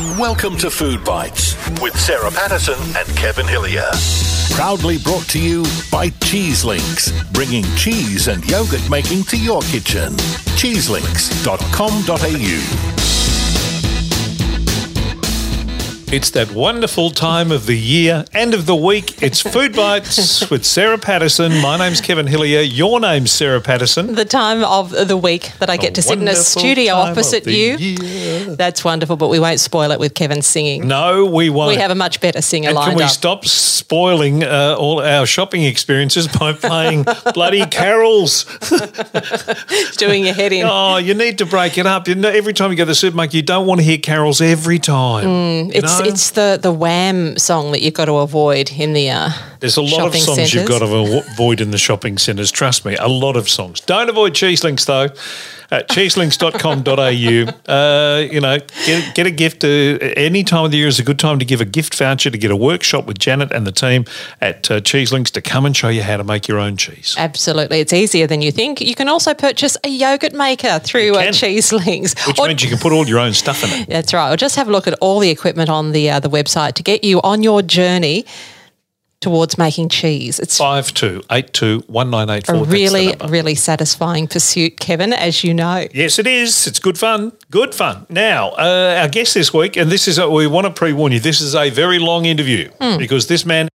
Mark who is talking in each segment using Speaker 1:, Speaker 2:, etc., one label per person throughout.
Speaker 1: Welcome to Food Bites with Sarah Patterson and Kevin Hillier. Proudly brought to you by Cheeselinks, bringing cheese and yogurt making to your kitchen. Cheeselinks.com.au.
Speaker 2: It's that wonderful time of the year, end of the week. It's Food Bites with Sarah Patterson. My name's Kevin Hillier. Your name's Sarah Patterson.
Speaker 3: the time of the week that I get to sit in a studio opposite you.
Speaker 2: year.
Speaker 3: That's wonderful, but we won't spoil it with Kevin singing.
Speaker 2: No, we won't.
Speaker 3: We have a much better singer
Speaker 2: and can we
Speaker 3: up.
Speaker 2: stop spoiling uh, all our shopping experiences by playing bloody carols?
Speaker 3: Doing your head in.
Speaker 2: Oh, you need to break it up. You know, every time you go to the supermarket, you don't want to hear carols every time. you
Speaker 3: it's? It's the the Wham song that you've got to avoid in the uh,
Speaker 2: There's a lot of songs you've got to avoid in the shopping centres. Trust me, a lot of songs. Don't avoid Cheeselinks though. At cheeselinks.com.au, uh, you know, get, get a gift. Uh, any time of the year is a good time to give a gift voucher to get a workshop with Janet and the team at uh, Cheeselinks to come and show you how to make your own cheese.
Speaker 3: Absolutely, it's easier than you think. You can also purchase a yogurt maker through uh. Cheeselinks.
Speaker 2: Which
Speaker 3: Or-
Speaker 2: means you can put all your own stuff in it.
Speaker 3: That's right. Or just have a look at all the equipment on the uh, the website to get you on your journey towards making cheese. It's
Speaker 2: Five two eight two one nine eight
Speaker 3: a really, really satisfying pursuit, Kevin, as you know.
Speaker 2: Yes, it is. It's good fun. Good fun. Now, uh, our guest this week, and this is, a, we want to pre warn you, this is a very long interview
Speaker 3: Hmm.
Speaker 2: because this man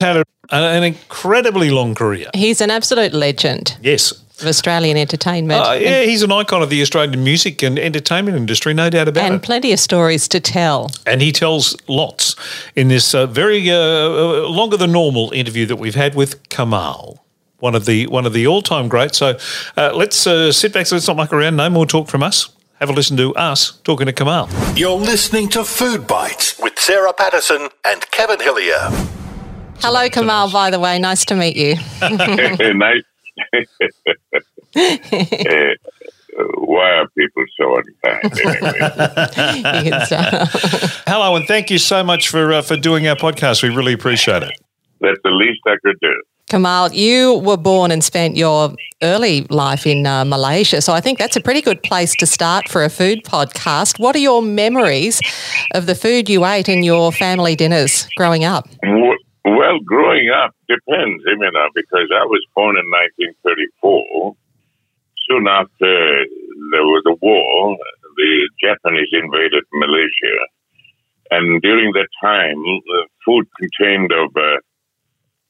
Speaker 2: had a, an incredibly long career.
Speaker 3: He's an absolute legend
Speaker 2: Yes.
Speaker 3: Of Australian entertainment.
Speaker 2: Uh, yeah, he's an icon of the Australian music and entertainment industry, no doubt about
Speaker 3: and
Speaker 2: it.
Speaker 3: And plenty of stories to tell.
Speaker 2: And he tells lots in this uh, very uh, uh, longer than normal interview that we've had with Kamahl. One of the one of the all time greats. So uh, let's uh, sit back. So let's not muck around. No more talk from us. Have a listen to us talking to Kamahl.
Speaker 1: You're listening to Food Bites with Sarah Patterson and Kevin Hillier.
Speaker 3: Hello, Kamahl, by the way. Nice to meet you.
Speaker 4: hey, nice. Uh, why are people so unkind anyway?
Speaker 3: You can tell.
Speaker 2: Hello, and thank you so much for uh, for doing our podcast. We really appreciate it.
Speaker 4: That's the least I could do.
Speaker 3: Kamahl, you were born and spent your early life in uh, Malaysia. So I think that's a pretty good place to start for a food podcast. What are your memories of the food you ate in your family dinners growing up?
Speaker 4: W- Well, growing up depends, you know, because I was born in 1934. Soon after there was a war, the Japanese invaded Malaysia. And during that time, the food contained of uh,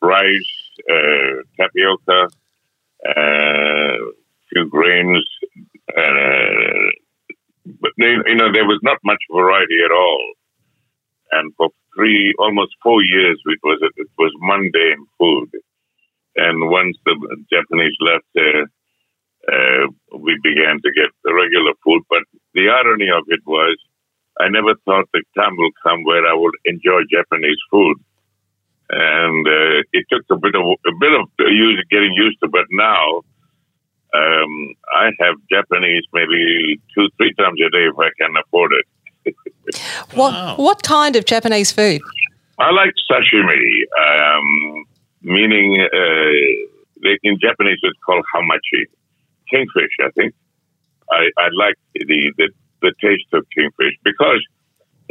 Speaker 4: rice, uh, tapioca, uh, few grains, uh, but you you know there was not much variety at all. And for three, almost four years, it was it was mundane food. And once the Japanese left, uh, uh, we began to get the regular food. But the irony of it was, I never thought the time will come where I would enjoy Japanese food. And uh, it took a bit of a bit of getting used to, but now um, I have Japanese maybe two, three times a day if I can afford it.
Speaker 3: What, what kind of Japanese food?
Speaker 4: I like sashimi, um, meaning uh, they- in Japanese it's called hamachi, kingfish. I think I, I like the, the the taste of kingfish because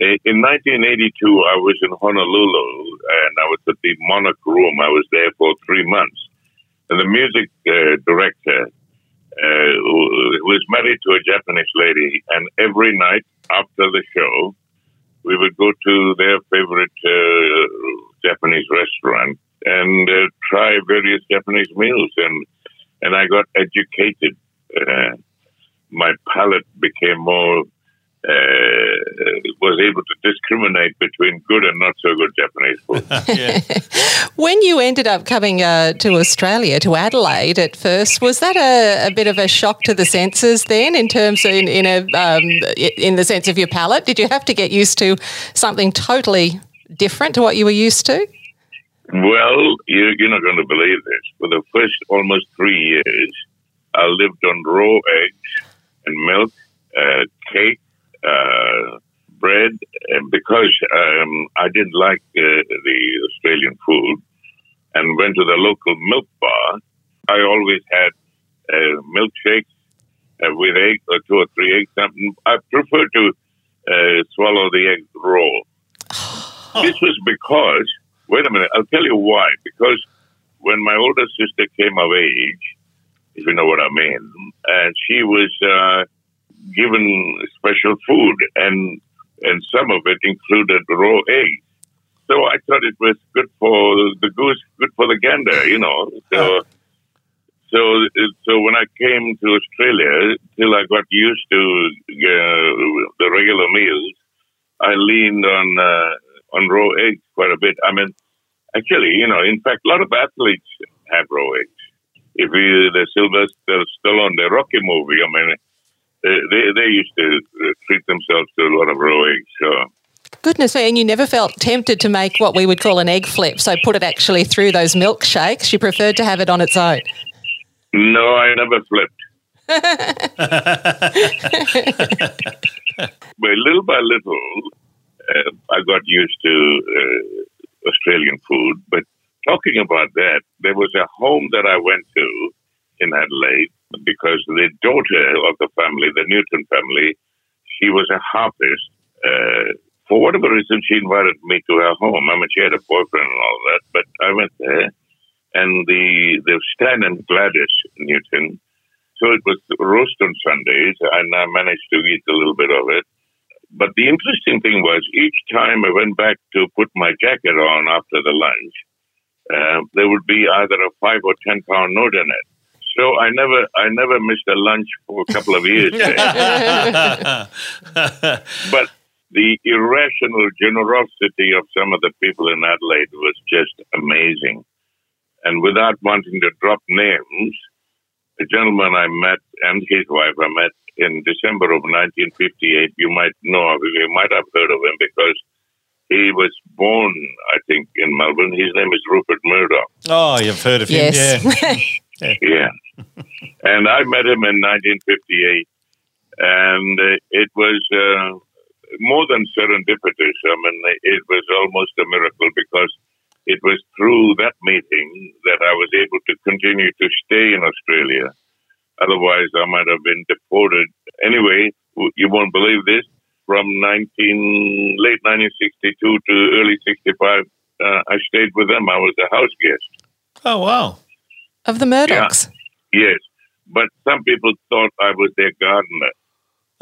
Speaker 4: uh, in 1982 I was in Honolulu and I was at the Monarch Room. I was there for three months, and the music uh, director uh, who was married to a Japanese lady, and every night after the show we would go to their favorite uh, Japanese restaurant and uh, try various Japanese meals, and and I got educated. Uh, my palate became more. Uh, was able to discriminate between good and not so good Japanese food.
Speaker 3: When you ended up coming uh, to Australia, to Adelaide at first, was that a, a bit of a shock to the senses then, in terms of in, in a um, in the sense of your palate? Did you have to get used to something totally different to what you were used to?
Speaker 4: Well, you, you're not going to believe this. For the first almost three years, I lived on raw eggs and milk, uh, cake, uh, bread, and because um, I didn't like uh, the Australian food and went to the local milk bar, I always had uh, milkshakes uh, with egg or two or three eggs. Something I prefer to uh, swallow the egg raw. this was because, wait a minute, I'll tell you why. Because when my older sister came of age, if you know what I mean, and she was uh, given special food, and and some of it included raw eggs. So I thought it was good for the goose, good for the gander, you know. So so, so when I came to Australia, till I got used to uh, the regular meals, I leaned on uh, on raw eggs quite a bit. I mean, actually, you know, in fact, a lot of athletes have raw eggs. If you the Sylvester Stallone, the Rocky movie, I mean, they they used to treat themselves to a lot of raw eggs. So.
Speaker 3: Goodness me, and you never felt tempted to make what we would call an egg flip, so put it actually through those milkshakes. You preferred to have it on its own.
Speaker 4: No, I never flipped. but little by little, uh, I got used to uh, Australian food. But talking about that, there was a home that I went to in Adelaide because the daughter of the family, the Newton family, she was a harpist. Uh, for whatever reason, she invited me to her home. I mean, she had a boyfriend and all that, but I went there and the the Stan and Gladys Newton. So it was roast on Sundays, and I managed to eat a little bit of it. But the interesting thing was, each time I went back to put my jacket on after the lunch, uh, there would be either a five or ten pound note in it. So I never, I never missed a lunch for a couple of years. but the irrational generosity of some of the people in Adelaide was just amazing. And without wanting to drop names, a gentleman I met and his wife I met in December of 1958, you might know of him, you might have heard of him because he was born, I think, in Melbourne. His name is Rupert Murdoch.
Speaker 2: Oh, you've heard of
Speaker 3: yes.
Speaker 2: him,
Speaker 4: yeah. yeah. and I met him in 1958, and it was uh, more than serendipitous. I mean, it was almost a miracle because it was through that meeting that I was able to continue to stay in Australia. Otherwise, I might have been deported. Anyway, you won't believe this. From 19, late 1962 to early 65, uh, I stayed with them. I was a house guest.
Speaker 2: Oh, wow.
Speaker 3: Of the Murdochs?
Speaker 4: Yeah. Yes. But some people thought I was their gardener.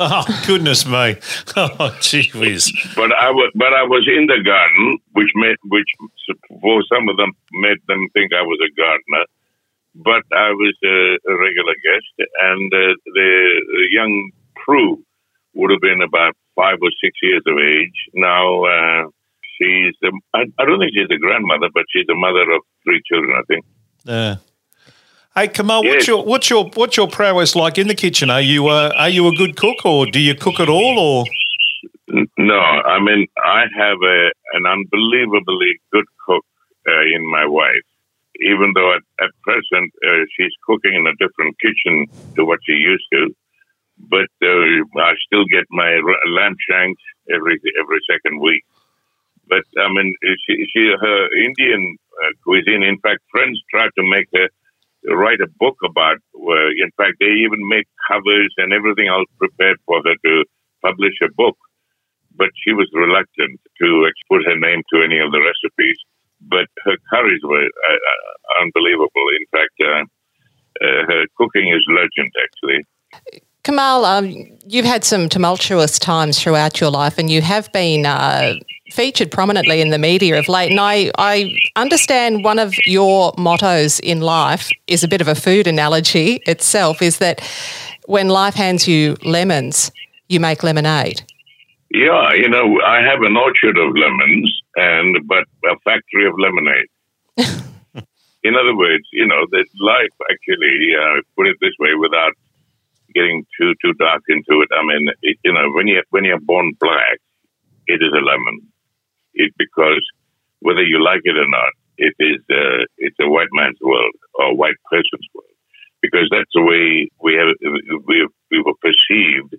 Speaker 2: Oh goodness me! Oh gee whiz!
Speaker 4: But I was, but I was in the garden, which made, which for some of them made them think I was a gardener. But I was a, a regular guest, and uh, the, the young Prue would have been about five or six years of age. Now uh, she's, a, I, I don't think she's a grandmother, but she's the mother of three children, I think.
Speaker 2: Yeah. Hey Kamahl, yes. what's your what's your what's your prowess like in the kitchen? Are you uh, are you a good cook, or do you cook at all, or?
Speaker 4: No, I mean I have a an unbelievably good cook uh, in my wife. Even though at, at present uh, she's cooking in a different kitchen to what she used to, but uh, I still get my lamb shanks every every second week. But I mean, she, she her Indian uh, cuisine. In fact, friends try to make her write a book about. Uh, in fact, they even make covers and everything else prepared for her to publish a book. But she was reluctant to put her name to any of the recipes. But her curries were uh, uh unbelievable. In fact, uh, uh, her cooking is legend, actually.
Speaker 3: Kamahl, um, you've had some tumultuous times throughout your life, and you have been uh, featured prominently in the media of late. And I, I understand one of your mottos in life is a bit of a food analogy itself is that when life hands you lemons, you make lemonade.
Speaker 4: Yeah, you know, I have an orchard of lemons and but a factory of lemonade. in other words, you know, that life actually, uh, put it this way, without getting too too dark into it. I mean, it, you know, when you when you're born black, it is a lemon it because whether you like it or not, it is uh, it's a white man's world or a white person's world because that's the way we have we we were perceived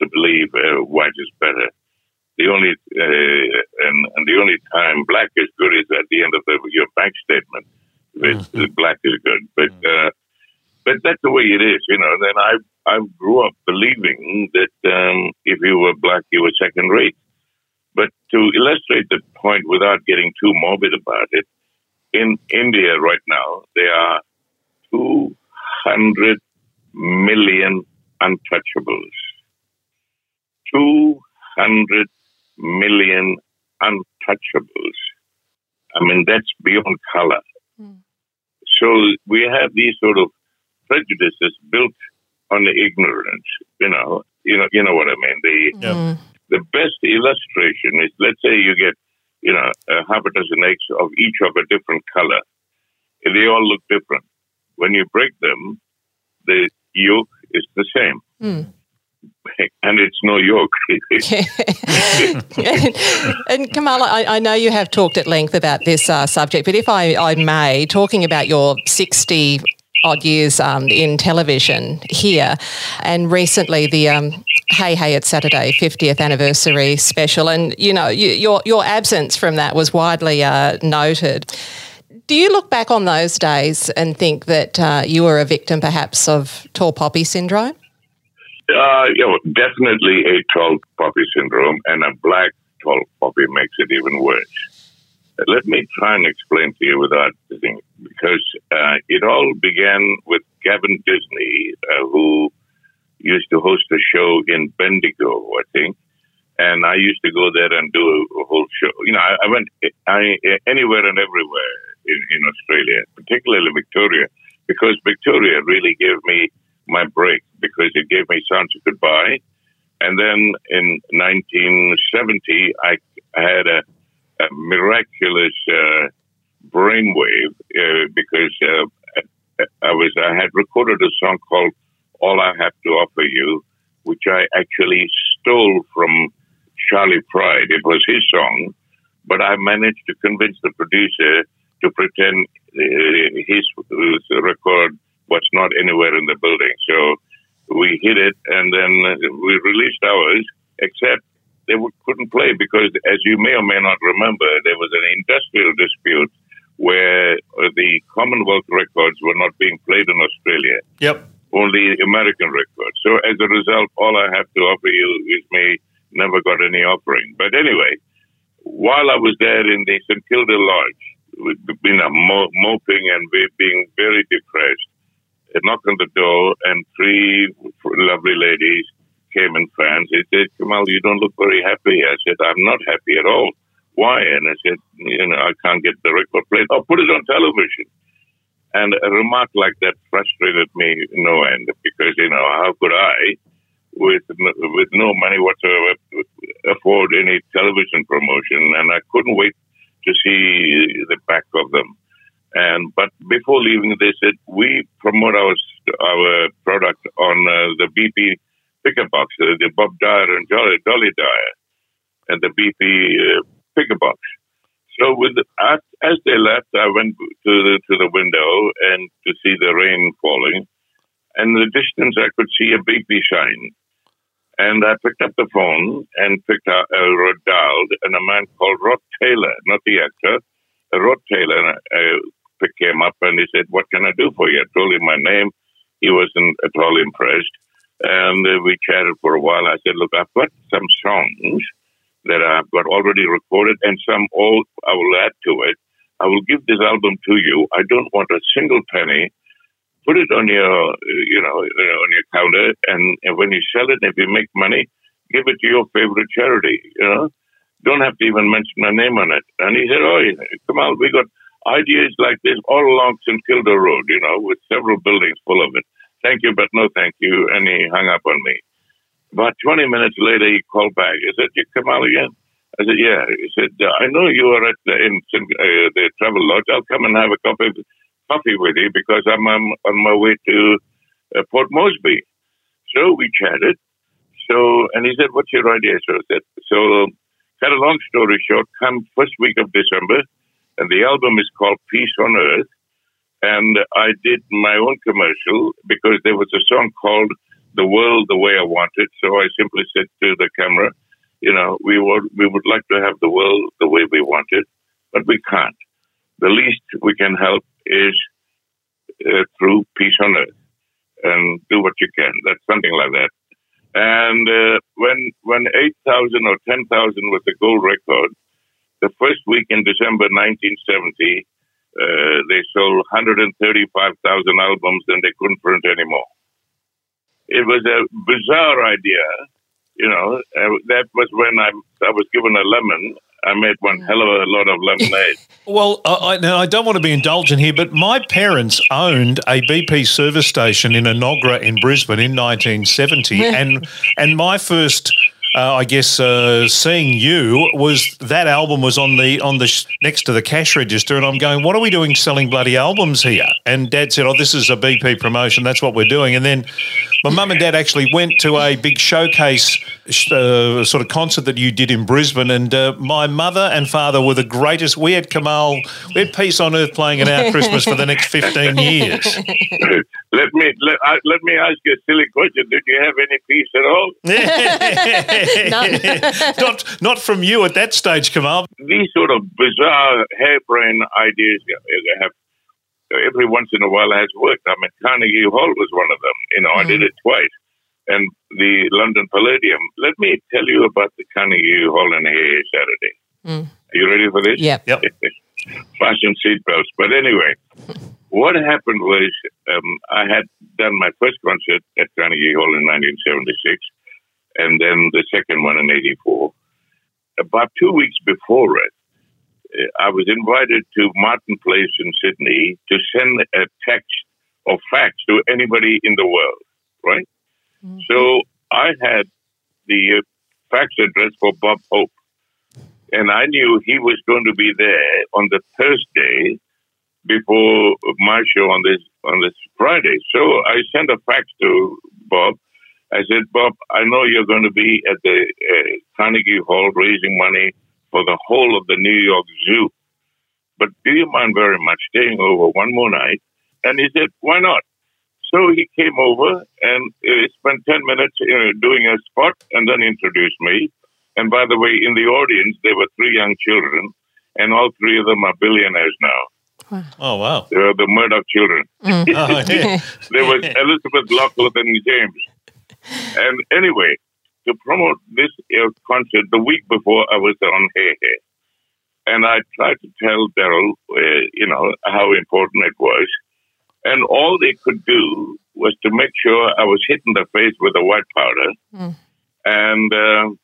Speaker 4: to believe uh, white is better. The only uh, and, and the only time black is good is at the end of the, your bank statement. Mm-hmm. Black is good, but uh, but that's the way it is, you know. Then I I grew up believing that um, if you were black, you were second rate. But to illustrate the point without getting too morbid about it, in India right now, there are 200 million untouchables. 200 million untouchables. I mean, that's beyond color. Mm. So we have these sort of prejudices built on the ignorance. You know, you know, you know what I mean. The mm. The best illustration is, let's say you get, you know, a half a dozen eggs of each of a different color. They all look different. When you break them, the yolk is the same. Mm. and it's no yolk.
Speaker 3: and, and Kamala, I, I, know you have talked at length about this uh, subject, but if I, I may, talking about your 60 odd years um, in television here, and recently the um, Hey Hey It's Saturday 50th anniversary special, and you know you, your your absence from that was widely uh, noted. Do you look back on those days and think that uh, you were a victim, perhaps, of tall poppy syndrome?
Speaker 4: Uh, know, definitely a tall poppy syndrome, and a black tall poppy makes it even worse. Let me try and explain to you without thing, because uh, it all began with Gavin Disney, uh, who used to host a show in Bendigo, I think, and I used to go there and do a, a whole show. You know, I, I went I, anywhere and everywhere in, in Australia, particularly Victoria, because Victoria really gave me my break because it gave me Sounds of Goodbye. And then in 1970, I, had a, miraculous uh, brainwave uh, because uh, I was I had recorded a song called "All I Have to Offer You," which I actually stole from Charley Pride. It was his song, but I managed to convince the producer to pretend uh, his record was not anywhere in the building. So we hit it, and then we released ours, except they couldn't play because, as you may or may not remember, there was an industrial dispute where uh, the Commonwealth records were not being played in Australia.
Speaker 2: Yep.
Speaker 4: Only American records. So as a result, all I have to offer you is me never got any offering. But anyway, while I was there in the St Kilda Lodge, you know, moping and being very depressed, I knocked on the door, and three lovely ladies came in fans. They said, Kamahl, you don't look very happy. I said, I'm not happy at all. Why? And I said, you know, I can't get the record played. Oh, put it on television. And a remark like that frustrated me no end because, you know, how could I, with with no money whatsoever, afford any television promotion? And I couldn't wait to see the back of them. And but before leaving, they said we promote our our product on uh, the BP Pick-a-Box, uh, the Bob Dyer and Jolly, Dolly Dyer, and the BP uh, Pick-a-Box. So with the, as they left, I went to the to the window and to see the rain falling, and in the distance I could see a BP sign. And I picked up the phone and picked out, uh, dialed, and a man called Rod Taylor, not the actor, Rod Taylor, uh, came up and he said, What can I do for you? I told him my name. He wasn't at all impressed. And uh, we chatted for a while. I said, Look, I've got some songs that I've got already recorded and some old I will add to it. I will give this album to you. I don't want a single penny. Put it on your, you know, on your counter, and, and when you sell it, if you make money, give it to your favorite charity. You know, don't have to even mention my name on it. And he said, "Oh, come on, we got ideas like this all along St Kilda Road, you know, with several buildings full of it. Thank you, but no thank you. And he hung up on me. About 20 minutes later, he called back. He said, You come out again? I said, Yeah. He said, I know you are at the, in uh, the travel lodge. I'll come and have a of coffee with you because I'm on my way to uh, Port Moresby. So we chatted. So, and he said, What's your idea? So I said, So, cut a long story short, come first week of December, and the album is called Peace on Earth. And I did my own commercial because there was a song called The World the Way I Want It. So I simply said to the camera, you know, we would, we would like to have the world the way we want it, but we can't. The least we can help is uh, through Peace on Earth. and do what you can. That's something like that. And uh, when when 8,000 or 10,000 was the gold record, the first week in December 1970, uh, they sold 135,000 albums and they couldn't print anymore. It was a bizarre idea. You know, uh, that was when I, I was given a lemon I made one hell of a lot of lemonade.
Speaker 2: well, I, now I don't want to be indulgent here, but my parents owned a BP service station in Enoggera in Brisbane in 1970, and and my first uh, I guess uh, seeing you was that album was on the on the sh- next to the cash register, and I'm going, what are we doing selling bloody albums here? And Dad said, oh, this is a BP promotion. That's what we're doing. And then my mum and Dad actually went to a big showcase uh, sort of concert that you did in Brisbane, and uh, my mother and father were the greatest. We had Kamahl, we had Peace on Earth playing at our Christmas for the next 15 years.
Speaker 4: let me let, uh, let me ask you a silly question. Did you have any peace at all?
Speaker 2: not not from you at that stage, Kamahl.
Speaker 4: These sort of bizarre harebrained ideas have every once in a while has worked. I mean, Carnegie Hall was one of them. You know, mm. I did mm. it twice, and the London Palladium. Let me tell you about the Carnegie Hall and Hey Saturday. Mm. Are you ready for this?
Speaker 3: Yep.
Speaker 2: Yep.
Speaker 4: Fasten seatbelts. But anyway, what happened was um, I had done my first concert at Carnegie Hall in 1976 and then the second one in 84. About two weeks before it, I was invited to Martin Place in Sydney to send a text or fax to anybody in the world, right? Mm-hmm. So I had the uh, fax address for Bob Hope, and I knew he was going to be there on the Thursday before my show on this on this Friday. So I sent a fax to Bob I said, Bob, I know you're going to be at the uh, Carnegie Hall raising money for the whole of the New York Zoo. But do you mind very much staying over one more night? And he said, why not? So he came over and uh, spent 10 minutes uh, doing a spot and then introduced me. And by the way, in the audience, there were three young children, and all three of them are billionaires now.
Speaker 2: Oh, wow.
Speaker 4: They were the Murdoch children. Mm. oh, yeah. there was Elisabeth Lachlan and James. And anyway, to promote this uh, concert, the week before I was on Hey Hey. And I tried to tell Daryl, uh, you know, how important it was. And all they could do was to make sure I was hit in the face with a white powder. Mm. And uh,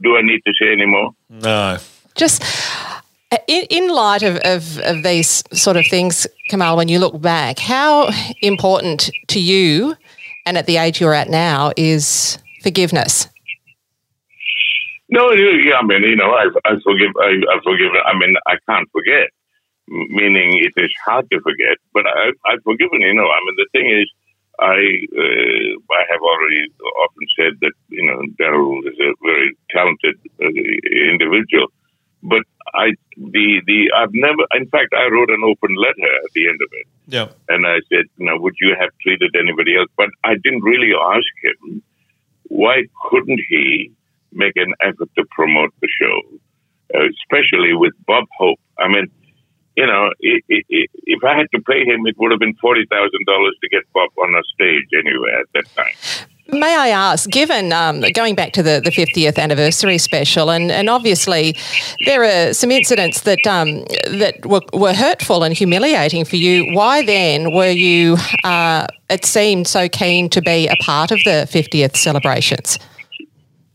Speaker 4: do I need to say any more?
Speaker 2: No.
Speaker 3: Just uh, in, in light of, of, of, these sort of things, Kamahl, when you look back, how important to you and at the age you're at now is forgiveness?
Speaker 4: No, yeah, I mean, you know, I, I forgive, I, I forgive. I mean, I can't forget, meaning it is hard to forget. But I, I've forgiven. You know, I mean, the thing is, I uh, I have already often said that you know Daryl is a very talented uh, individual, but I the the I've never. In fact, I wrote an open letter at the end of it.
Speaker 2: Yeah.
Speaker 4: And I said, you know, would you have treated anybody else? But I didn't really ask him why couldn't he make an effort to promote the show, uh, especially with Bob Hope. I mean, you know, it, it, it, if I had to pay him, it would have been forty thousand dollars to get Bob on a stage anywhere at that time.
Speaker 3: May I ask, given um, going back to the, the 50th anniversary special, and, and obviously there are some incidents that um, that were, were hurtful and humiliating for you, why then were you, uh, it seemed, so keen to be a part of the 50th celebrations?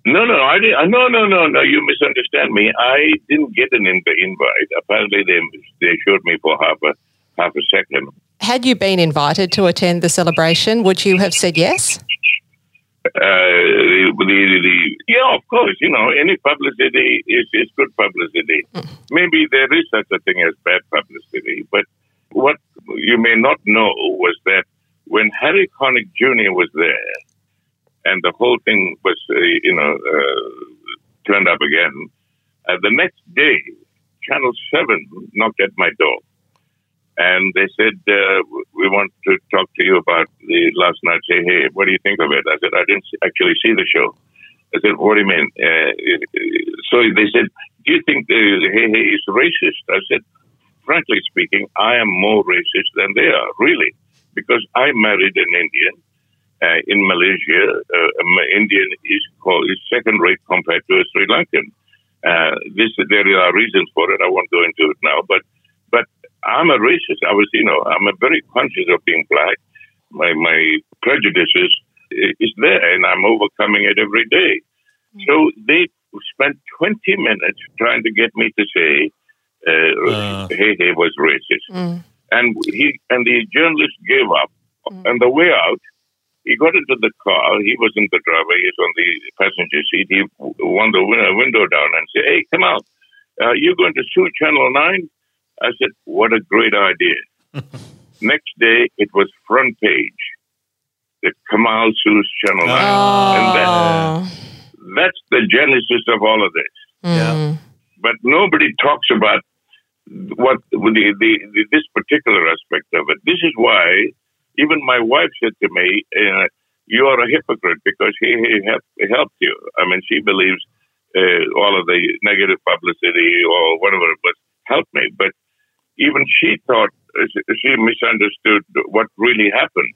Speaker 4: No, no, I didn't. No, no, no, no. You misunderstand me. I didn't get an invite. Apparently, they they showed me for half a half a second.
Speaker 3: Had you been invited to attend the celebration, would you have said yes?
Speaker 4: Uh, the, the, the, yeah, of course, you know, any publicity is, is good publicity. Mm. Maybe there is such a thing as bad publicity, but what you may not know was that when Harry Connick Jr. was there, and the whole thing was, uh, you know, uh, turned up again, uh, the next day, Channel 7 knocked at my door and they said, uh, we want to talk to you about the last night. Say, hey, what do you think of it? I said, I didn't actually see the show. I said, what do you mean? Uh, so they said, do you think the Hey Hey is racist? I said, frankly speaking, I am more racist than they are, really. because I married an Indian uh, in Malaysia. Uh, an Indian is called is second rate compared to a Sri Lankan. Uh, this there are reasons for it. I won't go into it now, but I'm a racist. I was, you know, I'm a very conscious of being black. My my prejudices is there, and I'm overcoming it every day. So they spent 20 minutes trying to get me to say, uh,
Speaker 2: Uh.
Speaker 4: "Hey, hey was racist," and he and the journalist gave up.
Speaker 3: Mm.
Speaker 4: On the way out, he got into the car. He wasn't the driver; he was on the passenger seat. He won the window down and said, "Hey, come out! Uh, you going to sue Channel 9? I said, "What a great idea!" Next day, it was front page. The Kamahl sues Channel 9. And that,
Speaker 3: Oh.
Speaker 4: that's the genesis of all of this.
Speaker 2: Yeah.
Speaker 4: But nobody talks about what the, the, the this particular aspect of it. This is why even my wife said to me, uh, "You are a hypocrite because he, he, helped, he helped you." I mean, she believes uh, all of the negative publicity or whatever it was helped me, but even she thought uh, she misunderstood what really happened.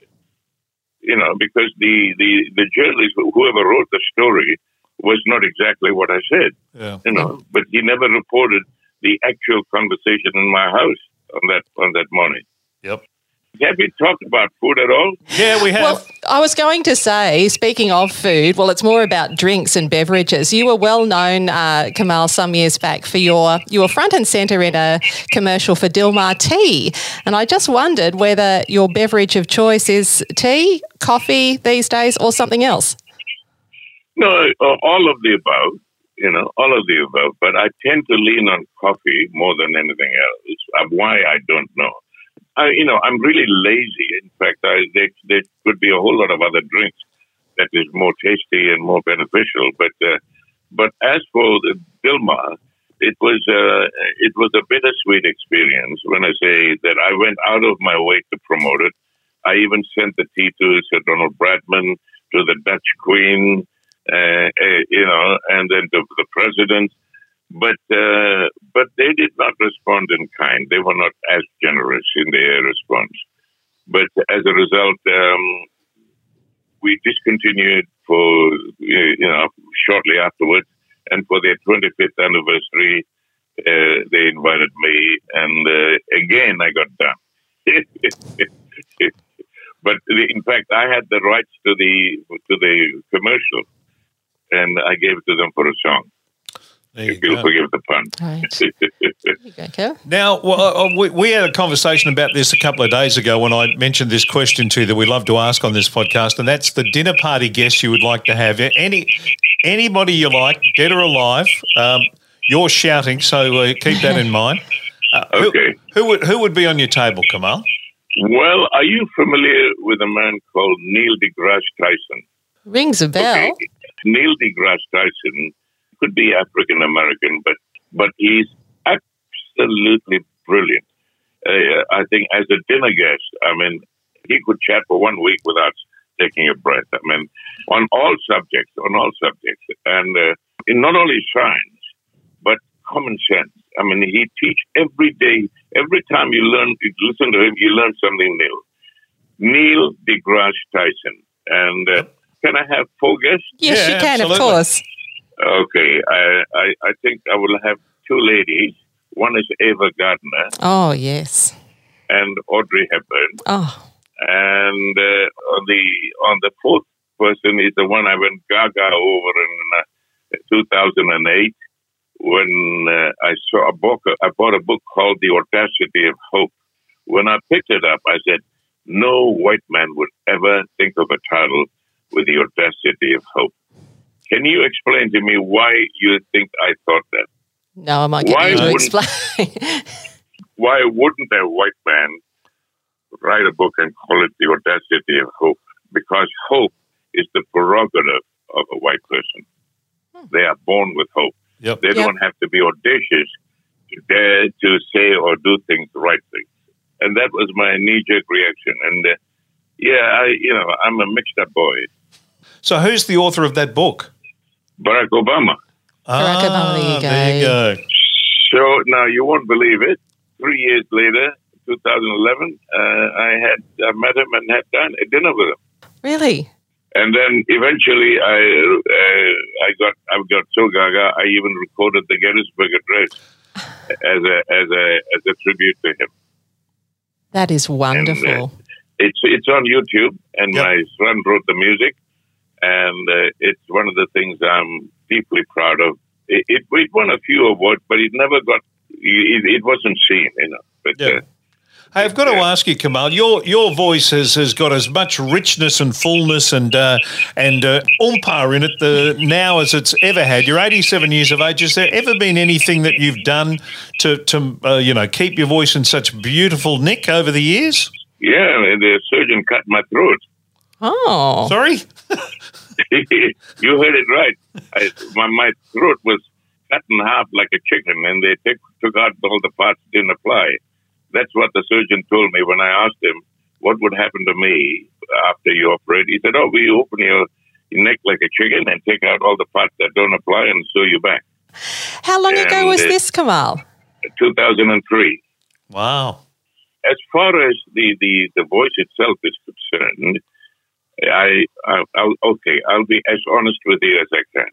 Speaker 4: You know, because the the the journalist, whoever wrote the story, was not exactly what I said
Speaker 2: Yeah.
Speaker 4: you know, but he never reported the actual conversation in my house on that on that morning.
Speaker 2: Yep.
Speaker 4: Have you talked about food at all?
Speaker 2: Yeah, we have.
Speaker 3: Well, I was going to say, speaking of food, well, it's more about drinks and beverages. You were well known, uh, Kamahl, some years back for your you were front and centre in a commercial for Dilmah tea, and I just wondered whether your beverage of choice is tea, coffee these days, or something else.
Speaker 4: No, uh, all of the above. You know, all of the above. But I tend to lean on coffee more than anything else. Uh, why I don't know. I, you know, I'm really lazy. In fact, I, there, there could be a whole lot of other drinks that is more tasty and more beneficial. But uh, but as for the Dilmah, it was uh, it was a bittersweet experience. When I say that, I went out of my way to promote it. I even sent the tea to Sir Donald Bradman, to the Dutch Queen, uh, uh, you know, and then to the president. But uh, but they did not respond in kind. They were not as generous in their response. But as a result, um, we discontinued for you know shortly afterwards, and for their 25th anniversary, uh, they invited me, and uh, again I got done. but in fact, I had the rights to the to the commercial, and I gave it to them for a song.
Speaker 2: There you
Speaker 4: If you'll
Speaker 2: go.
Speaker 4: forgive the pun.
Speaker 3: Right. Go,
Speaker 2: Now, well, uh, we, we had a conversation about this a couple of days ago when I mentioned this question to you that we love to ask on this podcast, and that's the dinner party guest you would like to have. Any anybody you like, dead or alive. Um, you're shouting, so uh, keep that in mind. Uh, who-
Speaker 4: Okay.
Speaker 2: Who, would who would be on your table, Kamahl?
Speaker 4: Well, are you familiar with a man called Neil deGrasse Tyson?
Speaker 3: Rings a bell.
Speaker 4: Okay. Neil deGrasse Tyson could be African American, but but he's absolutely brilliant. Uh, I think as a dinner guest, I mean, he could chat for one week without taking a breath. I mean, on all subjects, on all subjects, and uh, in not only science but common sense. I mean, he teach every day. Every time you learn, you listen to him, you learn something new. Neil deGrasse Tyson, and uh, can I have four guests?
Speaker 3: Yes,
Speaker 2: Yeah,
Speaker 3: you can,
Speaker 2: absolutely.
Speaker 3: of course.
Speaker 4: Okay, I, I, I think I will have two ladies. One is Ava Gardner
Speaker 3: Oh, yes.
Speaker 4: and Audrey Hepburn,
Speaker 3: Oh,
Speaker 4: and uh, on the on the fourth person is the one I went gaga over in uh, 2008 when uh, I saw a book. I bought a book called The Audacity of Hope. When I picked it up, I said, "No white man would ever think of a title with the audacity of hope." Can you explain to me why you think I thought that?
Speaker 3: no, I might get
Speaker 4: Why
Speaker 3: you to
Speaker 4: wouldn't-
Speaker 3: explain.
Speaker 4: why wouldn't a white man write a book and call it The Audacity of Hope? Because hope is the prerogative of a white person. They are born with hope.
Speaker 2: Yep.
Speaker 4: They
Speaker 3: Yeah.
Speaker 4: don't have to be audacious to dare to say or do things the right things. And that was my knee jerk reaction. And uh, yeah, I, you know, I'm a mixed up boy.
Speaker 2: So, who's the author of that book?
Speaker 4: Barack Obama.
Speaker 3: Barack Obama, there you
Speaker 2: Ah, There you go.
Speaker 4: So now you won't believe it. Three years later, 2011, uh, I had I met him and had done a dinner with him.
Speaker 3: Really?
Speaker 4: And then eventually, I uh, I got I got so gaga. I even recorded the Gettysburg Address as a as a as a tribute to him.
Speaker 3: That is wonderful.
Speaker 4: And, uh, it's it's on YouTube, and
Speaker 2: Yep.
Speaker 4: my son wrote the music, and uh, it's one of the things I'm deeply proud of. It, it, it won a few awards, but it never got. It, it wasn't seen, you know. But
Speaker 2: Yeah.
Speaker 4: uh,
Speaker 2: Hey, I've got to ask you, Kamahl. Your your voice has, has got as much richness and fullness and uh, and uh, umpire in it the, now as it's ever had. You're 87 years of age. Has there ever been anything that you've done to to uh, you know keep your voice in such beautiful nick over the years?
Speaker 4: yeah, the surgeon cut my throat.
Speaker 3: Oh.
Speaker 2: Sorry.
Speaker 4: you heard it right. I, my my throat was cut in half like a chicken, and they took took out all the parts that didn't apply. That's what the surgeon told me when I asked him what would happen to me after you operate. He said, "Oh, we open your, your neck like a chicken and take out all the parts that don't apply and sew you back."
Speaker 3: How long ago was
Speaker 4: uh,
Speaker 3: this, Kamahl?
Speaker 4: 2003.
Speaker 2: Wow.
Speaker 4: as far as the, the, the voice itself is concerned, I, I I'll, okay, I'll be as honest with you as I can.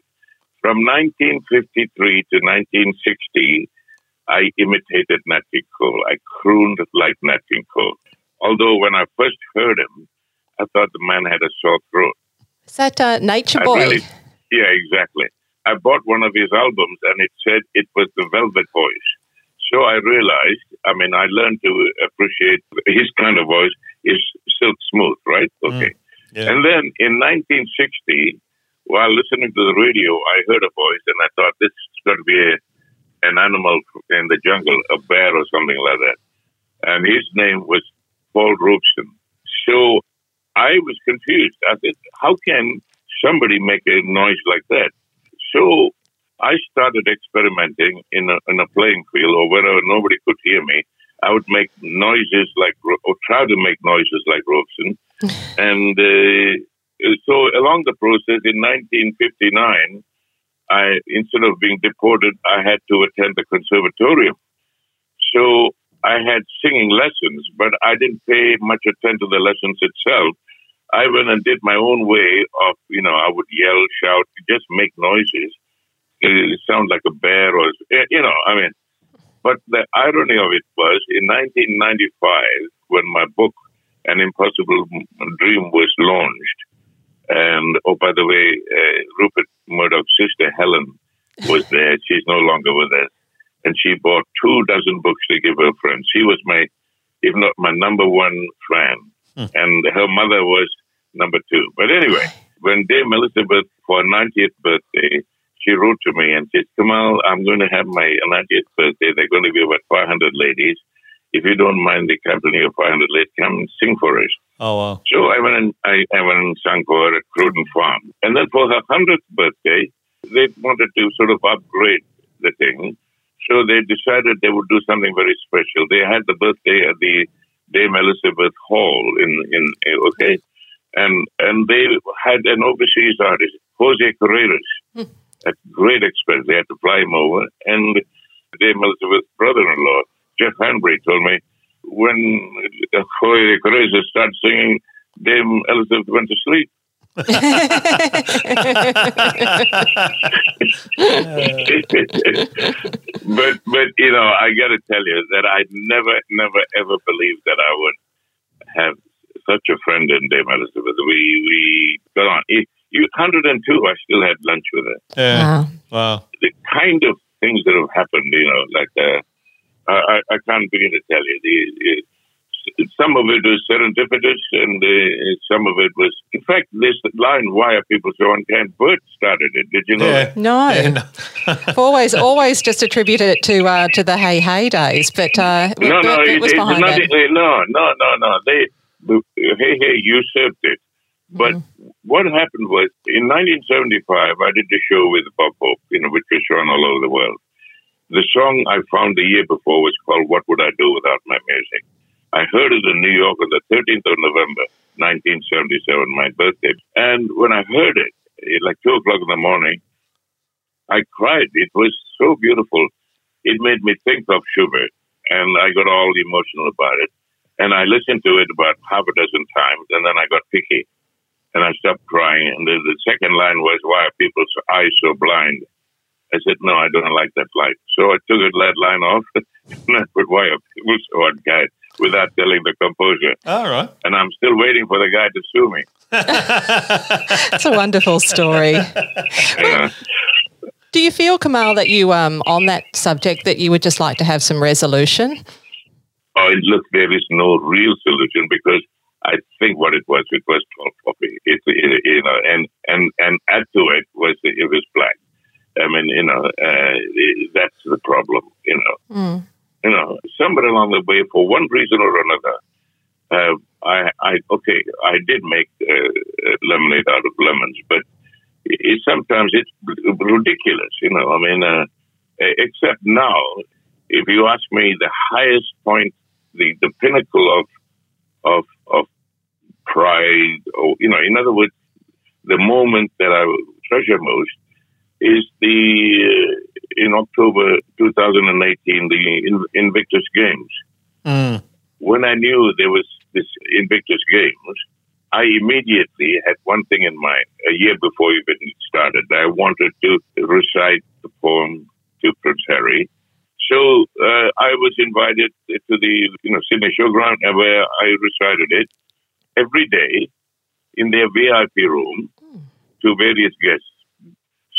Speaker 4: From 1953 to 1960, I imitated Nat King Cole. I crooned like Nat King Cole. Although when I first heard him, I thought the man had a sore throat.
Speaker 3: Is that uh, Nature Boy?
Speaker 4: really- Yeah, exactly. I bought one of his albums and it said it was the Velvet Voice. So I realized, I mean, I learned to appreciate his kind of voice is silk smooth, right? Okay.
Speaker 2: Yeah.
Speaker 4: And then in 1960, while listening to the radio, I heard a voice and I thought this is going to be a, an animal in the jungle, a bear or something like that. And his name was Paul Robeson. So I was confused. I said, how can somebody make a noise like that? So I started experimenting in a, in a playing field or wherever nobody could hear me. I would make noises like, or try to make noises like Robeson. And uh, so along the process in 1959, I, instead of being deported, I had to attend the conservatorium. So I had singing lessons, but I didn't pay much attention to the lessons itself. I went and did my own way of, you know, I would yell, shout, just make noises. It sounds like a bear or, you know, I mean, but the irony of it was in 1995, when my book, An Impossible Dream, was launched, and oh, by the way, uh, Rupert Murdoch's sister Helen was there. She's no longer with us, and she bought two dozen books to give her friends. She was my, if not my number one fan, and her mother was number two. But anyway, when Dame Elisabeth for her 90th birthday, she wrote to me and said, Kamahl, I'm going to have my 90th birthday. They're going to be about 500 ladies. If you don't mind the company of 500 ladies, come and sing for us.
Speaker 2: Oh wow.
Speaker 4: So I went and I, I went and sang for her at Cruden Farm. And then for her hundredth birthday, they wanted to sort of upgrade the thing. So they decided they would do something very special. They had the birthday at the Dame Elisabeth Hall in, in okay. And and they had an overseas artist, Jose Carreras, hmm. at great expense. They had to fly him over. And Dame Elisabeth's brother in law, Jeff Handbury, told me when Jose Carreras started singing, Dame Elisabeth went to sleep. but but you know, I got to tell you that I never never ever believed that I would have such a friend in Dame Elisabeth. We we got on. You, you 102. I still had lunch with her.
Speaker 2: Yeah.
Speaker 3: Wow.
Speaker 2: Wow.
Speaker 4: The kind of things that have happened, you know, like uh, I, I- I can't begin to tell you. The, the, some of it was serendipitous, and uh, some of it was. In fact, this line, "Why are people so unkind?" Bert started it. Did you know
Speaker 2: Yeah.
Speaker 4: that?
Speaker 3: No,
Speaker 2: Yeah, no.
Speaker 3: I've always always just attributed it to uh, to the Hey Hey days, but uh,
Speaker 4: No, no,
Speaker 3: Bert
Speaker 4: it,
Speaker 3: was
Speaker 4: it's
Speaker 3: behind
Speaker 4: nothing.
Speaker 3: it.
Speaker 4: No, no, no, no. They, hey, hey, usurped it. But what happened was in 1975, I did a show with Bob Hope, you know, which was shown all over the world. The song I found the year before was called "What Would I Do Without My Music." I heard it in New York on the 13th of November, 1977, my birthday. And when I heard it, like two o'clock in the morning, I cried. It was so beautiful. It made me think of Schubert and I got all emotional about it. And I listened to it about half a dozen times, and then I got picky, and I stopped crying. And the, the second line was, "Why are people's eyes so blind?" I said, "No, I don't like that line." So I took that line off, and I put, "Why are people so unkind?" Without telling the composer.
Speaker 2: All right.
Speaker 4: And I'm still waiting for the guy to sue me.
Speaker 3: It's a wonderful story.
Speaker 4: Yeah.
Speaker 3: Do you feel, Kamahl, that you, um, on that subject, that you would just like to have some resolution?
Speaker 4: Oh, look, there is no real solution because I think what it was, it was tall poppy. It, it, you know, and and and add to it was that it was black. I mean, you know, uh, that's the problem. You know,
Speaker 3: Mm.
Speaker 4: you know, somewhere along the way, for one reason or another, uh, I, I okay, I did make uh, lemonade out of lemons, but it, sometimes it's ridiculous. You know, I mean, uh, except now, if you ask me, the highest point, the the pinnacle of of of pride, or you know, in other words, the moment that I treasure most is the uh, in October 2018 the In- Invictus Games.
Speaker 2: Mm.
Speaker 4: When I knew there was this Invictus Games, I immediately had one thing in mind. A year before even it started, I wanted to recite the poem to Prince Harry. So uh, I was invited to the you know Sydney Showground, uh, where I recited it every day in their VIP room to various guests.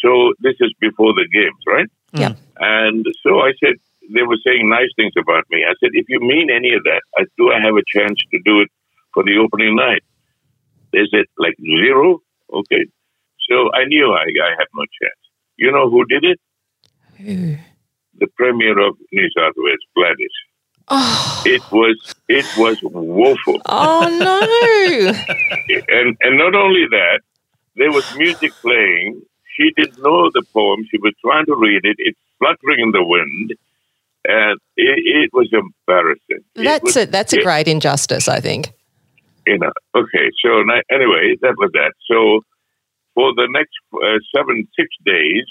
Speaker 4: So this is before the games, right?
Speaker 3: Yeah.
Speaker 4: And so I said, they were saying nice things about me. I said, if you mean any of that, I, do I have a chance to do it for the opening night? They said, like zero? Okay. So I knew I, I had no chance. You know who did it? The Premier of New South Wales, Gladys.
Speaker 3: Oh,
Speaker 4: It was it was woeful.
Speaker 3: oh no.
Speaker 4: and and not only that, there was music playing. She didn't know the poem. She was trying to read it. It's fluttering in the wind, and it, it was embarrassing. It
Speaker 3: That's
Speaker 4: was-
Speaker 3: a, that's a great injustice, I think.
Speaker 4: You know. Okay. So anyway, that was that. So for the next uh, seven six days,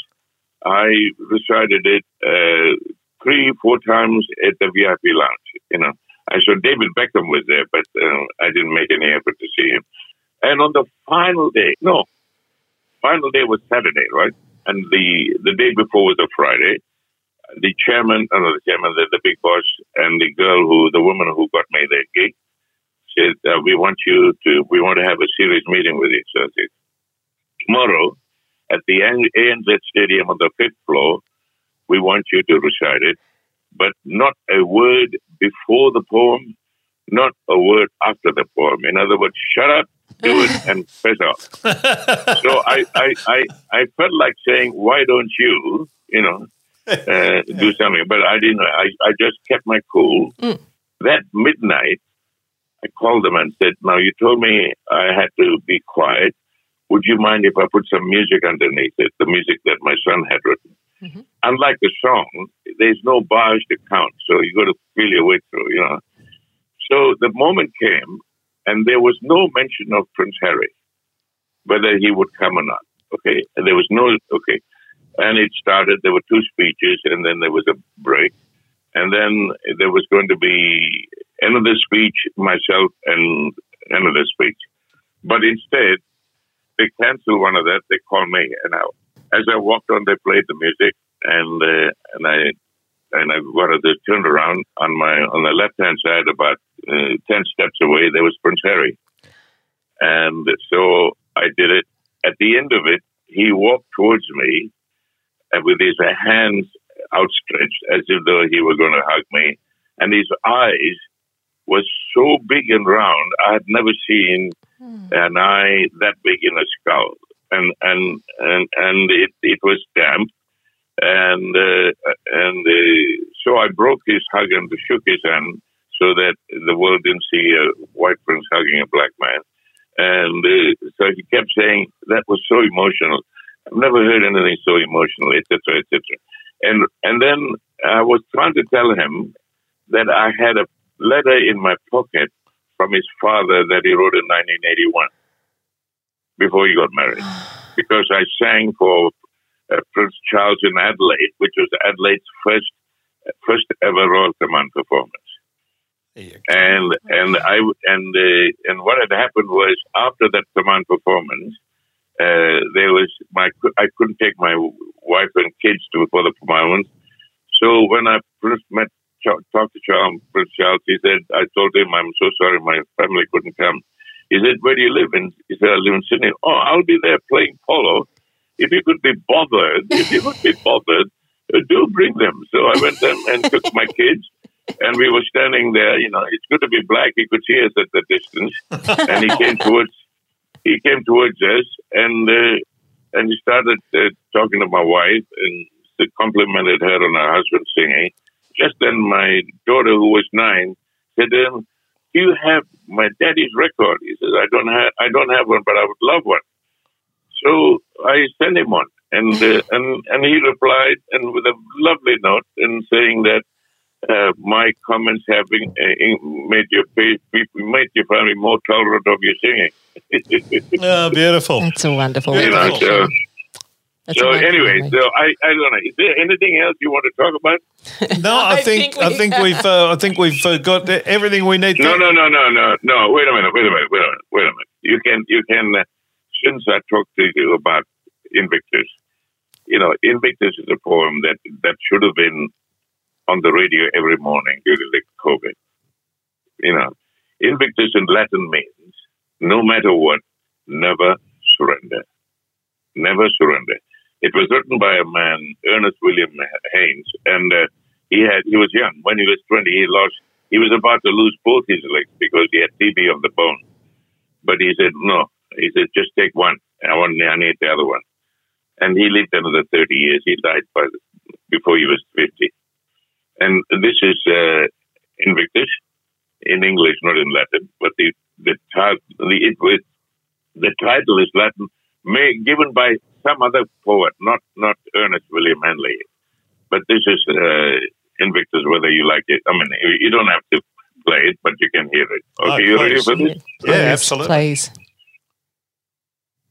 Speaker 4: I recited it uh, three four times at the VIP lounge. You know. I saw David Beckham was there, but uh, I didn't make any effort to see him. And on the final day, no, final day was Saturday, right? And the the day before was a Friday. The chairman, no, the chairman, the, the big boss, and the girl who, the woman who got me the gig, said, uh, "We want you to, we want to have a serious meeting with you." So I said, tomorrow at the ANZ Stadium on the fifth floor, we want you to recite it, but not a word before the poem, not a word after the poem. In other words, shut up, do it, and fess off. so I, I, I, I felt like saying, why don't you, you know, uh, do something? But I didn't. I, I just kept my cool.
Speaker 3: Mm.
Speaker 4: That midnight, I called them and said, now you told me I had to be quiet. Would you mind if I put some music underneath it, the music that my son had written?
Speaker 3: Mhm.
Speaker 4: Unlike the song, there's no bars to count, so you got to feel your way through, you know. So the moment came, and there was no mention of Prince Harry, whether he would come or not. Okay, and there was no okay, and it started. There were two speeches, and then there was a break, and then there was going to be another speech, myself, and another speech. But instead, they canceled one of that. They called me, and I, as I walked on, they played the music, and uh, and I and I got to turn around on my on the left hand side, about uh, ten steps away, there was Prince Harry, and so I did it. At the end of it, he walked towards me, and with his hands outstretched, as if though he were going to hug me, and his eyes was so big and round. I had never seen an eye that big in a skull, and and and and it it was damp, and uh, and uh, so I broke his hug and shook his hand so that the world didn't see a white prince hugging a black man, and uh, so he kept saying that was so emotional. I've never heard anything so emotional, etc., etc. And and then I was trying to tell him that I had a letter in my pocket from his father that he wrote in 1981 before he got married, because I sang for uh, Prince Charles in Adelaide, which was Adelaide's first first ever Royal Command performance. And and I and uh, and what had happened was after that command performance, uh, there was my I couldn't take my wife and kids to for the performance. So when I first met talked to Charles, Prince Charles, he said I told him I'm so sorry my family couldn't come. He said, "Where do you live?" And he said, "I live in Sydney." Oh, I'll be there playing polo. If you could be bothered, if you could be bothered, uh, do bring them. So I went and took my kids and we were standing there. You know, it's good to be black. He could see us at the distance, and he came towards he came towards us, and uh, and he started uh, talking to my wife and complimented her on her husband singing. Just then, my daughter, who was nine, said, um, "Do you have my daddy's record?" He says, "I don't have I don't have one, but I would love one." So I sent him one, and uh, and and he replied, and with a lovely note, and saying that uh, my comments have been, uh, made your people made your family more tolerant of your singing.
Speaker 2: oh, beautiful!
Speaker 3: That's a wonderful.
Speaker 4: You know, so, so anyway, so I, I don't know. Is there anything else you want to talk about?
Speaker 2: No, I, I think, think I think we've uh, I think we've uh, got everything we need.
Speaker 4: To No, no, no, no, no, no. Wait a minute. Wait a minute. Wait a minute. Wait a minute. You can you can uh, I talked to you about Invictus, you know, Invictus is a poem that that should have been on the radio every morning during the COVID. You know, Invictus in Latin means no matter what, never surrender. Never surrender. It was written by a man, Ernest William Henley, and uh, he had he was young when he was twenty. He lost. He was about to lose both his legs because he had TB of the bone. But he said no. He said just take one. I want. I need the other one. And he lived another thirty years. He died by the, before he was fifty. And this is uh, Invictus in English, not in Latin, but the the, the, it, it, the title is Latin, may, given by some other poet, not not Ernest William Henley. But this is uh, Invictus, whether you like it. I mean, you don't have to play it, but you can hear it. Okay, oh, you ready for this?
Speaker 2: Yeah, absolutely.
Speaker 3: Please.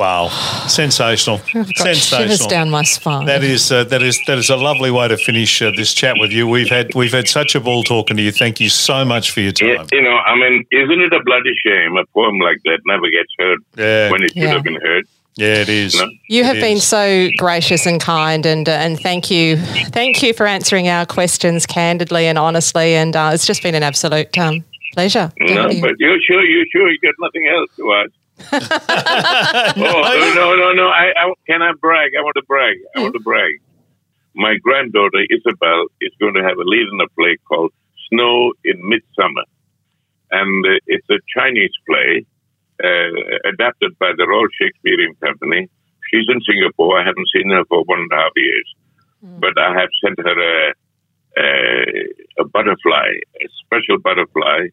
Speaker 2: Wow, sensational! sensational.
Speaker 3: Shivers down my spine.
Speaker 2: That is uh, that is that is a lovely way to finish uh, this chat with you. We've had we've had such a ball talking to you. Thank you so much for your time.
Speaker 4: Yeah, you know, I mean, isn't it a bloody shame a poem like that never gets heard yeah. when it should yeah. have been heard?
Speaker 2: Yeah, it is.
Speaker 3: No? You have been so gracious and kind, and uh, and thank you, thank you for answering our questions candidly and honestly. And uh, it's just been an absolute um, pleasure.
Speaker 4: No, but you're sure you're sure you got nothing else to ask oh, no, no, no. I, I, can I brag? I want to brag. I want to brag. My granddaughter, Isabel, is going to have a lead in a play called Snow in Midsummer. And uh, it's a Chinese play uh, adapted by the Royal Shakespearean Company. She's in Singapore. I haven't seen her for one and a half years. Mm. But I have sent her a, a, a butterfly, a special butterfly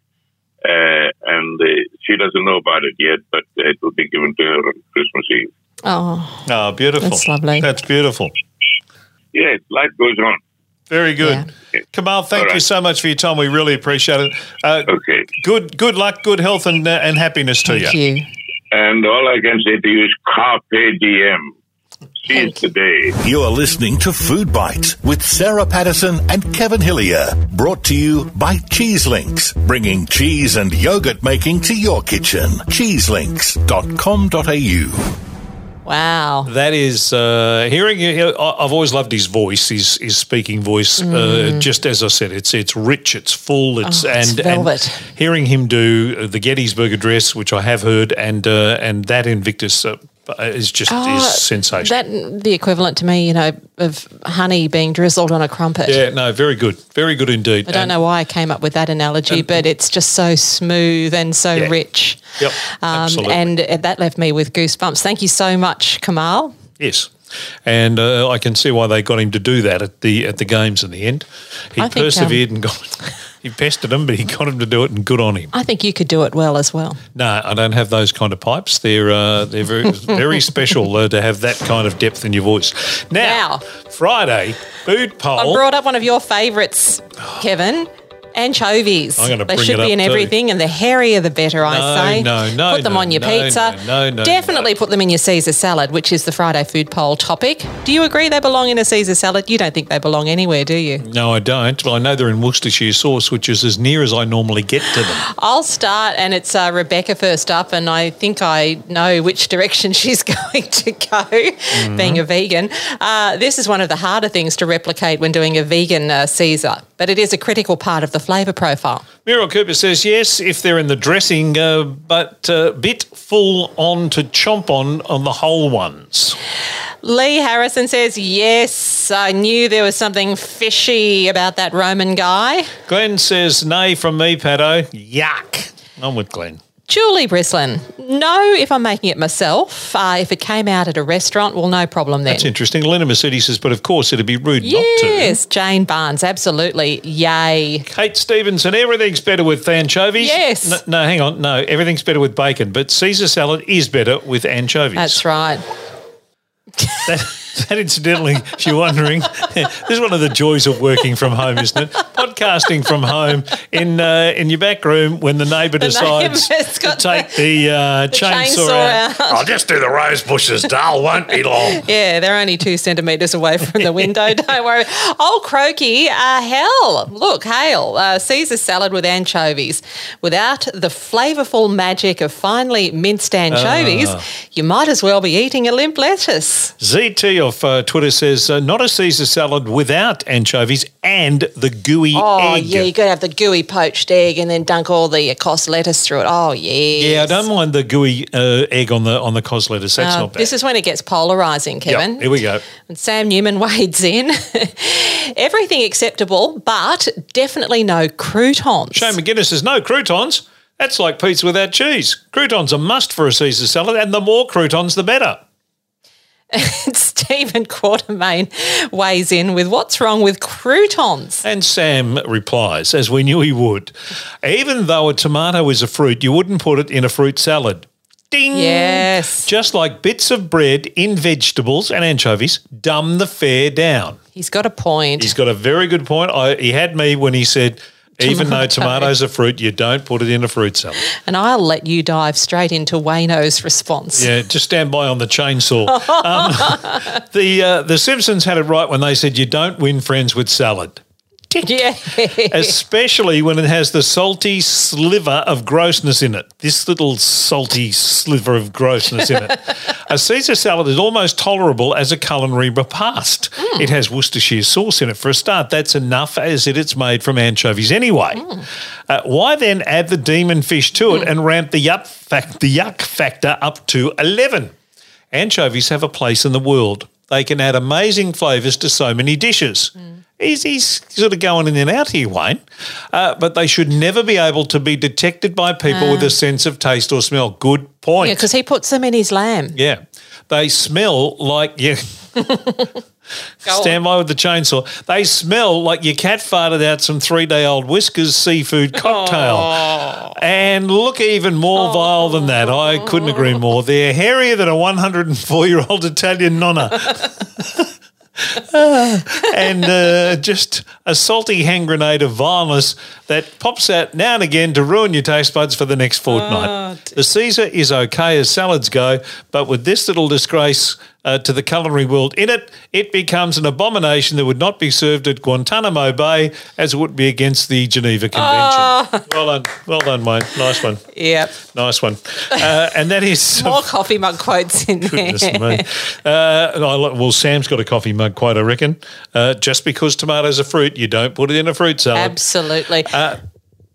Speaker 4: uh, and uh, she doesn't know about it yet, but it will be given to her on Christmas Eve.
Speaker 3: Oh,
Speaker 2: oh beautiful.
Speaker 3: That's lovely.
Speaker 2: That's beautiful.
Speaker 4: Yeah, life goes on.
Speaker 2: Very good. Yeah. Kamahl, thank right. you so much for your time. We really appreciate it.
Speaker 4: Uh, okay.
Speaker 2: Good good luck, good health, and, uh, and happiness to
Speaker 3: thank
Speaker 2: you.
Speaker 3: you.
Speaker 4: And all I can say to you is carpe diem. Cheers today.
Speaker 1: You're listening to Food Bites with Sarah Patterson and Kevin Hillier. Brought to you by Cheeselinks, bringing cheese and yogurt making to your kitchen. Cheeselinks.com.au.
Speaker 3: Wow.
Speaker 2: That is uh, hearing. I- I've always loved his voice, his his speaking voice. Uh, just as I said, it's it's rich, it's full, it's
Speaker 3: Mm. Oh, it's
Speaker 2: and,
Speaker 3: velvet.
Speaker 2: and hearing him do the Gettysburg Address, which I have heard, and uh, and that Invictus is just
Speaker 3: Oh,
Speaker 2: is sensational.
Speaker 3: That the equivalent to me, you know, of honey being drizzled on a crumpet.
Speaker 2: yeah, no, very good, very good indeed.
Speaker 3: I don't know why I came up with that analogy, but it's just so smooth and so
Speaker 2: Yeah.
Speaker 3: rich.
Speaker 2: Yep,
Speaker 3: Um,
Speaker 2: absolutely.
Speaker 3: and that left me with goosebumps. Thank you so much, Kamahl.
Speaker 2: Yes. And uh, I can see why they got him to do that at the at the games in the end. He
Speaker 3: I think, um,
Speaker 2: persevered and got. He pestered him, but he got him to do it, and good on him.
Speaker 3: I think you could do it well as well.
Speaker 2: No, I don't have those kind of pipes. They're uh, they're very very special uh, to have that kind of depth in your voice. Now,
Speaker 3: Now.
Speaker 2: Friday food poll.
Speaker 3: I brought up one of your favourites, Kevin. Anchovies.
Speaker 2: I'm gonna
Speaker 3: they
Speaker 2: bring
Speaker 3: should
Speaker 2: it
Speaker 3: be in
Speaker 2: too.
Speaker 3: everything, and the hairier the better. I say.
Speaker 2: no, no,
Speaker 3: Put them
Speaker 2: no,
Speaker 3: on your
Speaker 2: no,
Speaker 3: pizza.
Speaker 2: no, no, no,
Speaker 3: Definitely put them in your Caesar salad, which is the Friday food poll topic. Do you agree they belong in a Caesar salad? You don't think they belong anywhere, do you?
Speaker 2: no, I don't. But I know they're in Worcestershire sauce, which is as near as I normally get to them.
Speaker 3: I'll start, and it's uh, Rebecca first up, and I think I know which direction she's going to go,
Speaker 2: Mm-hmm.
Speaker 3: being a vegan. Uh, this is one of the harder things to replicate when doing a vegan uh, Caesar, but it is a critical part of the flavour profile.
Speaker 2: Muriel Cooper says yes if they're in the dressing, uh, but a bit full on to chomp on on the whole ones.
Speaker 3: Lee Harrison says, Yes, I knew there was something fishy about that Roman guy.
Speaker 2: Glenn says nay from me, Pato. Yuck. I'm with Glenn.
Speaker 3: Julie Brislin, no, if I'm making it myself. Uh, if it came out at a restaurant, well, no problem then.
Speaker 2: That's interesting. Lena Mercedes says, but of course it'd be rude not to.
Speaker 3: Yes, Jane Barnes, absolutely. Yay.
Speaker 2: Kate Stevenson, everything's better with anchovies.
Speaker 3: Yes.
Speaker 2: No, no, hang on. No, everything's better with bacon, but Caesar salad is better with anchovies.
Speaker 3: That's right.
Speaker 2: That, that incidentally, if you're wondering, this is one of the joys of working from home, isn't it? Podcasting from home in uh, in your back room when the neighbour decides
Speaker 3: neighbour's
Speaker 2: to
Speaker 3: got
Speaker 2: take the, uh, chainsaw,
Speaker 3: chainsaw
Speaker 2: out.
Speaker 3: out.
Speaker 2: I'll just do the rose bushes, Dale. Won't be long.
Speaker 3: Yeah, they're only two centimetres away from the window. Don't worry. Old Croaky, uh, hell, look, hail. Uh, Caesar salad with anchovies. Without the flavourful magic of finely minced anchovies,
Speaker 2: Ah.
Speaker 3: you might as well be eating a limp lettuce.
Speaker 2: ZT of uh, Twitter says, uh, not a Caesar salad without anchovies and the gooey
Speaker 3: Oh,
Speaker 2: egg.
Speaker 3: yeah, you got to have the gooey poached egg and then dunk all the cos lettuce through it. Oh, yeah.
Speaker 2: Yeah, I don't mind the gooey uh, egg on the on the cos lettuce. That's not bad.
Speaker 3: Uh, This is when it gets polarising, Kevin.
Speaker 2: Yep, here we go.
Speaker 3: And Sam Newman wades in. Everything acceptable, but definitely no croutons.
Speaker 2: Shane McGuinness says, no croutons. That's like pizza without cheese. Croutons are must for a Caesar salad, and the more croutons, the better.
Speaker 3: Stephen Quartermain weighs in with what's wrong with croutons?
Speaker 2: And Sam replies, as we knew he would, even though a tomato is a fruit, you wouldn't put it in a fruit salad. Ding!
Speaker 3: Yes.
Speaker 2: Just like bits of bread in vegetables and anchovies dumb the fare down.
Speaker 3: He's got a point.
Speaker 2: He's got a very good point. I, he had me when he said, even though tomatoes are fruit, you don't put it in a fruit salad.
Speaker 3: and I'll let you dive straight into Wayno's response.
Speaker 2: Yeah, just stand by on the chainsaw. um, the uh, the Simpsons had it right when they said you don't win friends with salad.
Speaker 3: Yeah.
Speaker 2: Especially when it has the salty sliver of grossness in it. This little salty sliver of grossness in it. a Caesar salad is almost tolerable as a culinary repast. Hmm. It has Worcestershire sauce in it for a start. That's enough as it, it's made from anchovies anyway. Hmm. Uh, why then add the demon fish to it hmm. and ramp the yuck, fac- the yuck factor up to 11? Anchovies have a place in the world. They can add amazing flavours to so many dishes. He's, he's sort of going in and out here, Wayne. Uh, but they should never be able to be detected by people with a sense of taste or smell. Good point.
Speaker 3: Yeah, because he puts them in his lamb.
Speaker 2: Yeah. They smell like you. Stand by with the chainsaw. They smell like your cat farted out some three day old Whiskas seafood cocktail. And look even more vile than that. I couldn't agree more. They're hairier than a 104 year old Italian nonna. and uh, just a salty hand grenade of vileness that pops out now and again to ruin your taste buds for the next fortnight. the Caesar is okay as salads go, but with this little disgrace, uh, to the culinary world. In it, it becomes an abomination that would not be served at Guantanamo Bay as it would be against the Geneva Convention. Well done. Well done, Wayne. Nice one.
Speaker 3: Yep.
Speaker 2: Nice one. Uh, and that is.
Speaker 3: More coffee mug quotes in
Speaker 2: Goodness
Speaker 3: there.
Speaker 2: me. Uh, well, Sam's got a coffee mug quote, I reckon. Uh, just because tomatoes are fruit, you don't put it in a fruit salad.
Speaker 3: Absolutely.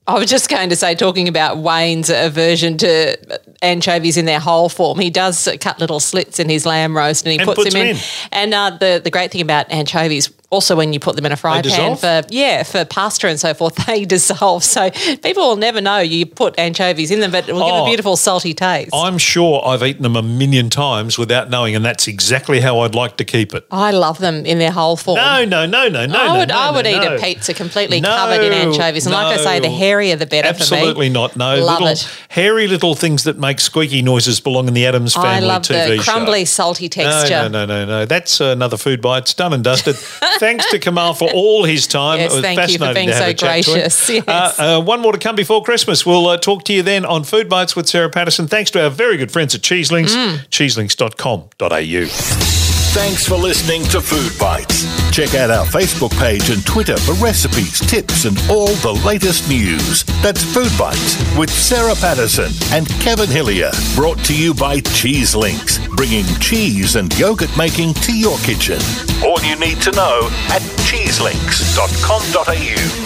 Speaker 3: I was just going to say, talking about Wayne's aversion to anchovies in their whole form, he does cut little slits in his lamb roast and he
Speaker 2: And
Speaker 3: puts,
Speaker 2: puts
Speaker 3: them
Speaker 2: them
Speaker 3: in.
Speaker 2: in.
Speaker 3: And uh, the the great thing about anchovies, also when you put them in a fry pan for yeah for pasta and so forth, they dissolve. So people will never know you put anchovies in them, but it will give
Speaker 2: Oh.
Speaker 3: a beautiful salty taste.
Speaker 2: I'm sure I've eaten them a million times without knowing, and that's exactly how I'd like to keep it.
Speaker 3: I love them in their whole form.
Speaker 2: No, no, no, no, no.
Speaker 3: I would,
Speaker 2: no,
Speaker 3: I would
Speaker 2: no,
Speaker 3: eat
Speaker 2: no.
Speaker 3: a pizza completely covered in anchovies, and like I say, the hairier the better for me.
Speaker 2: Absolutely not. No,
Speaker 3: Love
Speaker 2: little
Speaker 3: it.
Speaker 2: hairy little things that make squeaky noises belong in the Addams Family
Speaker 3: I love
Speaker 2: TV
Speaker 3: the
Speaker 2: show.
Speaker 3: crumbly, salty texture.
Speaker 2: No, no, no, no, no. That's another food bite. It's done and dusted. Thanks to Kamahl for all his time.
Speaker 3: Yes,
Speaker 2: it was
Speaker 3: thank you for
Speaker 2: fascinating
Speaker 3: being
Speaker 2: to have
Speaker 3: so
Speaker 2: a chat to him.
Speaker 3: gracious. Yes.
Speaker 2: Uh, uh, one more to come before Christmas. We'll uh, talk to you then on Food Bites with Sarah Patterson. Thanks to our very good friends at Cheeselinks,
Speaker 3: Mm.
Speaker 2: cheeselinks.com.au.
Speaker 1: Thanks for listening to Food Bites. Check out our Facebook page and Twitter for recipes, tips, and all the latest news. That's Food Bites with Sarah Patterson and Kevin Hillier. Brought to you by Cheeselinks, bringing cheese and yogurt making to your kitchen. All you need to know at cheeselinks.com.au.